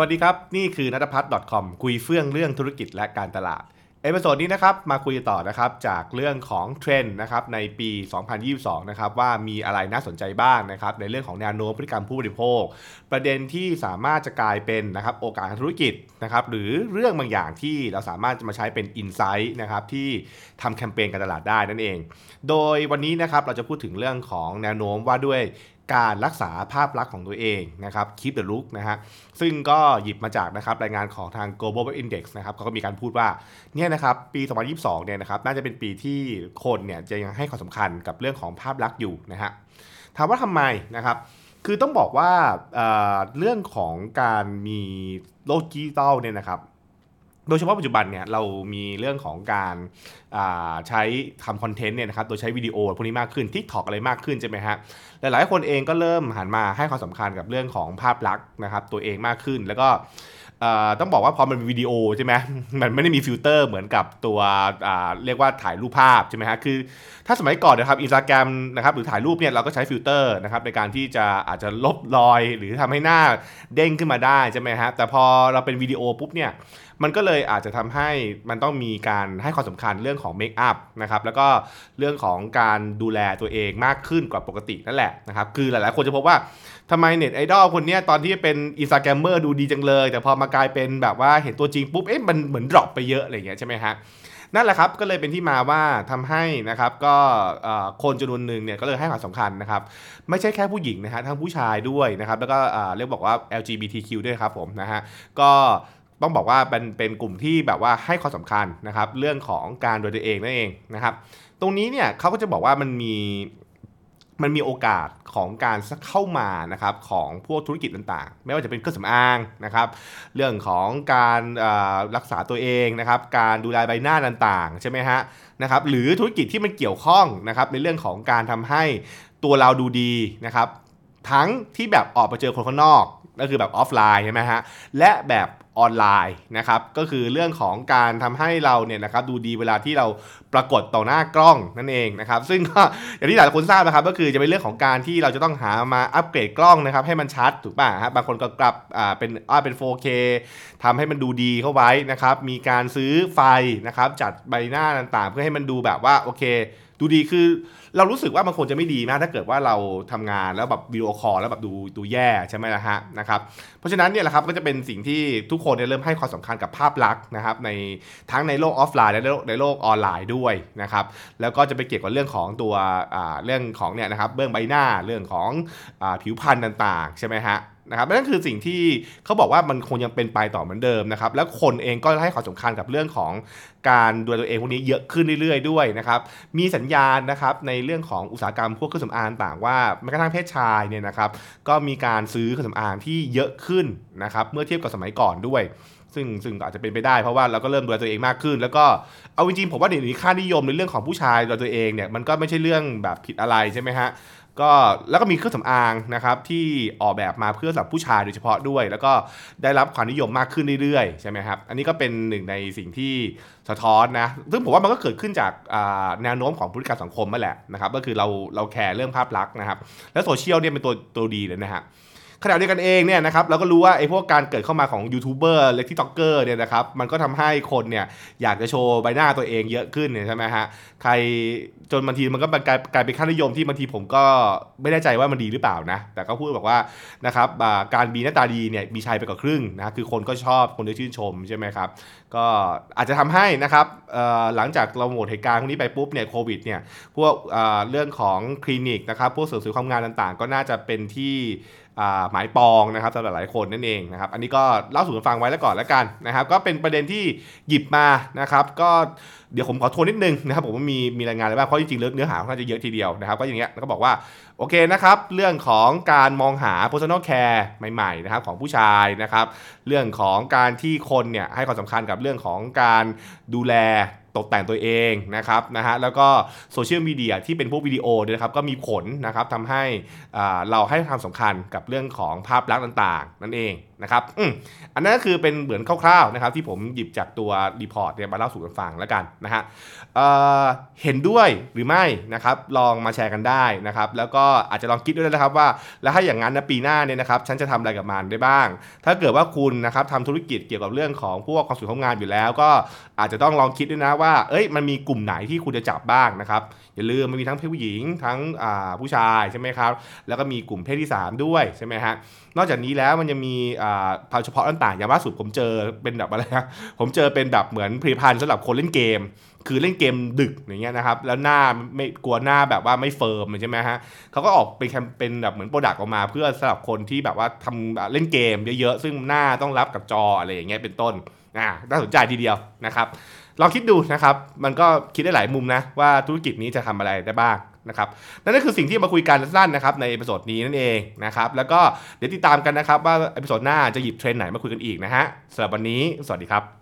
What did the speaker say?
สวัสดีครับ นี่คือนัทพัฒน์ .com คุยเฟื่องเรื่องธุรกิจและการตลาด episode นี้นะครับมาคุยต่อนะครับจากเรื่องของเทรนด์นะครับในปี 2022 นะครับว่ามีอะไรน่าสนใจบ้างนะครับในเรื่องของแนวโน้มพฤติกรรมผู้บริโภค ประเด็นที่สามารถจะกลายเป็นนะครับโอกาสธุรกิจนะครับหรือเรื่องบางอย่างที่เราสามารถจะมาใช้เป็น insight นะครับที่ทำแคมเปญการตลาดได้นั่นเอง โดยวันนี้นะครับเราจะพูดถึงเรื่องของแนวโน้มว่าด้วย การรักษาภาพลักษณ์ของตัวเองนะครับ keep the look นะฮะซึ่งก็หยิบมาจากนะครับรายงานของทาง global Web index นะครับเขาก็มีการพูดว่าเนี่ยนะครับปี 2022 เนี่ยนะครับน่าจะเป็นปีที่คนเนี่ยจะยังให้ความสำคัญกับเรื่องของภาพลักษณ์อยู่นะฮะถามว่าทำไมนะครับคือต้องบอกว่าเเรื่องของการมีโลกดิจิตอลเนี่ยนะครับ โดยเฉพาะปัจจุบันเนี่ยเรามีเรื่องของการใช้ทำ content เนี่ยนะครับโดยใช้วิดีโอพวกนี้มากขึ้น TikTok อะไรมากขึ้นใช่ไหมฮะหลายๆคนเองก็เริ่มหันมาให้ความสำคัญกับเรื่องของภาพลักษณ์นะครับตัวเองมากขึ้นแล้วก็ต้องบอกว่าพอมันเป็นวิดีโอใช่ไหมมันไม่ได้มีฟิลเตอร์เหมือนกับตัวเรียกว่าถ่ายรูปภาพใช่ไหมฮะคือ ถ้าสมัยก่อนนะครับอินสตาแกรมนะครับหรือถ่ายรูปเนี่ยเราก็ใช้ฟิลเตอร์นะครับในการที่จะอาจจะลบรอยหรือทำให้หน้าเด้งขึ้นมาได้ใช่ไหมฮะแต่พอเราเป็นวิดีโอปุ๊บเนี่ย มันก็เลยอาจจะทำให้มันต้องมีการให้ความสำคัญเรื่องของ makeup นะครับแล้วก็เรื่องของการดูแลตัวเองมากขึ้นกว่าปกตินั่นแหละนะครับคือหลายๆ คนจะพบว่าทำไมเน็ตไอดอลคนนี้ตอนที่เป็น Instagrammer ดูดีจังเลย แต่พอมากลายเป็นแบบว่าเห็นตัวจริงปุ๊บเอ๊ะมันเหมือน drop ไปเยอะอะไรอย่างเงี้ยใช่ไหมฮะนั่นแหละครับก็เลยเป็นที่มาว่าทำให้นะครับก็คนจำนวนหนึ่งเนี่ยก็เลยให้ความสำคัญนะครับไม่ใช่แค่ผู้หญิงนะฮะทั้งผู้ชายด้วยนะครับแล้วก็เรียกบอกว่า LGBTQ ด้วยครับผมนะฮะก็ ต้องบอกว่าเป็นเป็นกลุ่มที่แบบว่าให้ความสำคัญนะครับ เรื่องของการดูตัวเองนั่นเองนะครับ ตรงนี้เนี่ยเขาก็จะบอกว่ามันมีมันมีโอกาสของการเข้ามานะครับของพวกธุรกิจต่างๆ ไม่ว่าจะเป็นเครื่องสำอางนะครับ เรื่องของการรักษาตัวเองนะครับ การดูแลใบหน้าต่างๆ ใช่ไหมฮะนะครับ หรือธุรกิจที่มันเกี่ยวข้องนะครับ ในเรื่องของการทำให้ตัวเราดูดีนะครับ ทั้งที่แบบออกไปเจอคนข้างนอกก็คือแบบออฟไลน์ใช่ไหมฮะและแบบ ออนไลน์นะครับก็คือเรื่องของการทำให้เราเนี่ยนะครับดูดีเวลาที่เราปรากฏต่อหน้ากล้องนั่นเองนะครับซึ่งก็อย่างที่หลายคนทราบนะครับก็คือจะเป็นเรื่องของการที่เราจะต้องหามาอัปเกรดกล้องนะครับให้มันชัดถูกป่ะครับบางคนก็กลับอ่าเป็นอ่าเป็น 4K ทำให้มันดูดีเข้าไว้นะครับมีการซื้อไฟนะครับจัดใบหน้าต่างๆ เพื่อให้มันดูแบบว่าโอเค ดูดีคือเรารู้สึกว่ามันคงจะไม่ดีมากถ้าเกิดว่าเราทำงานแล้วแบบวิดีโอคอลแล้วแบบดูดูแย่ใช่ไหมล่ะฮะนะครับเพราะฉะนั้นเนี่ยแหละครับก็จะเป็นสิ่งที่ทุกคนเริ่มให้ความสำคัญกับภาพลักษณ์นะครับในทั้งในโลกออฟไลน์และโลกในโลกออนไลน์ด้วยนะครับแล้วก็จะไปเกี่ยวกับเรื่องของตัวเรื่องของเนี่ยนะครับเบื้องใบหน้าเรื่องของผิวพรรณต่างๆ ใช่ไหมฮะนะครับนั่นคือสิ่งที่เขาบอกว่ามันคงยังเป็นไปต่อเหมือนเดิมนะครับ แล้วคนเองก็ให้ความสำคัญกับเรื่องของการดูแลตัวเองพวกนี้เยอะขึ้นเรื่อยๆ ด้วยนะครับ มีสัญญาณนะครับในเรื่องของอุตสาหกรรมพวกเครื่องสำอางต่างว่าแม้กระทั่งเพศชายเนี่ยนะครับก็มีการซื้อเครื่องสำอางที่เยอะขึ้นนะครับเมื่อเทียบกับสมัยก่อนด้วย ซึ่งซึ่งอาจจะเป็นไปได้เพราะว่าเราก็เริ่มดูแลตัวเองมากขึ้น แล้วก็เอาจริงๆผมว่าเดี๋ยวนี้ค่านิยมในเรื่องของผู้ชายดูแลตัวเองเนี่ยมันก็ไม่ใช่เรื่องแบบผิดอะไรใช่ไหมฮะ ก็แล้วก็มีเครื่องสำอางนะครับที่ออกแบบมาเพื่อสำหรับผู้ชายโดยเฉพาะด้วย แล้วก็ได้รับความนิยมมากขึ้นเรื่อยๆใช่ไหมครับอันนี้ก็เป็นหนึ่งในสิ่งที่สะท้อนนะซึ่งผมว่ามันก็เกิดขึ้นจากแนวโน้มของพฤติกรรมสังคมนั่นแหละนะครับก็คือเราเราแคร์เรื่องภาพลักษณ์นะครับ แล้วโซเชียลเนี่ยเป็นตัวตัวดีเลยนะฮะ ขณะเดียวกันเองเนี่ยนะครับเราก็รู้ว่าไอ้พวกการเกิดเข้ามาของยูทูบเบอร์เล็ก TikToker เนี่ยนะครับมันก็ทำให้คนเนี่ยอยากจะโชว์ใบหน้าตัวเองเยอะขึ้นเนี่ยใช่ไหมฮะใครจนบางทีมันก็กลายกลายเป็นค่านิยมที่บางทีผมก็ไม่แน่ใจว่ามันดีหรือเปล่านะ แต่ก็พูดบอกว่านะครับการมีหน้าตาดีเนี่ยมีชัยไปกว่าครึ่งนะคือคนก็ชอบคนก็ชื่นชมใช่ไหมครับก็อาจจะทำให้นะครับหลังจากเราหมดเหตุการณ์พวกนี้ไปปุ๊บเนี่ยโควิดเนี่ยพวกเรื่องของคลินิกนะครับพวกเสริมสวยความงานต่างๆ ก็น่าจะเป็นที่ หมายปองนะครับสำหรับหลายคนนั่นเองนะครับ อันนี้ก็เล่าสู่กันฟังไว้แล้วก่อนแล้วกันนะครับ ก็เป็นประเด็นที่หยิบมานะครับ ก็ เดี๋ยวผมขอทวนนิดนึงนะครับผมมีมีรายงานอะไรบ้างเพราะจริงๆเนื้อหาค่อนข้างจะเยอะทีเดียวนะครับก็อย่างเงี้ยก็บอกว่าโอเคนะครับเรื่องของการมองหา personal care ใหม่ๆนะครับของผู้ชายนะครับเรื่องของการที่คนเนี่ยให้ความสำคัญกับเรื่องของการดูแลตกแต่งตัวเองนะครับนะฮะแล้วก็โซเชียลมีเดียที่เป็นพวกวิดีโอนะครับก็มีผลนะครับทำให้เราให้ความสำคัญกับเรื่องของภาพลักษณ์ต่าง ๆ นั่นเอง นะครับอืมอันนั้นก็คือเป็นเหมือนคร่าวๆนะครับที่ผมหยิบจากตัว report เนี่ยมาเล่าสู่กันฟังแล้วกันนะฮะเเห็นด้วยหรือไม่นะครับลองมาแชร์กันได้นะครับแล้วก็อาจจะลองคิดด้วยนะครับว่า แล้วถ้าอย่างนั้นนะปีหน้าเนี่ยนะครับฉันจะทำอะไรกับมันได้บ้าง ถ้าเกิดว่าคุณนะครับทำธุรกิจเกี่ยวกับเรื่องของพวกความสุขของงานอยู่แล้ว ก็อาจจะต้องลองคิดด้วยนะว่าเอ้ยมันมีกลุ่มไหนที่คุณจะจับบ้างนะครับอย่าลืมมันมีทั้งเพศผู้หญิงทั้งผู้ชายใช่ไหมครับแล้วก็มีกลุ่มเพศที่ 3 ด้วยใช่ไหมฮะนอกจากนี้แล้วมันยังมีอ่าภาเฉพาะต่างๆ อย่างล่าสุดผมเจอเป็นแบบอะไรนะผมเจอเป็นแบบเหมือนผลิตภัณฑ์สำหรับคนเล่นเกม คือเล่นเกมดึกอย่างเงี้ยนะครับ แล้วหน้าไม่กลัวหน้าแบบว่าไม่ firm ใช่ไหมฮะเขาก็ออกเป็นแคมเป็นแบบเหมือน product ออกมา เพื่อสำหรับคนที่แบบว่าทำเล่นเกมเยอะๆ ซึ่งหน้าต้องรับกับจออะไรอย่างเงี้ยเป็นต้นอ่าน่าสนใจทีเดียวนะครับลองคิดดูนะครับ มันก็คิดได้หลายมุมนะว่าธุรกิจนี้จะทำอะไรได้บ้าง นะครับนั่นก็คือสิ่งที่มาคุยกันสั้นๆนะครับใน episode นี้นั่นเองนะครับแล้วก็เดี๋ยวติดตามกันนะครับว่า episode หน้าจะหยิบเทรนด์ไหนมาคุยกันอีกนะฮะสำหรับวันนี้สวัสดีครับ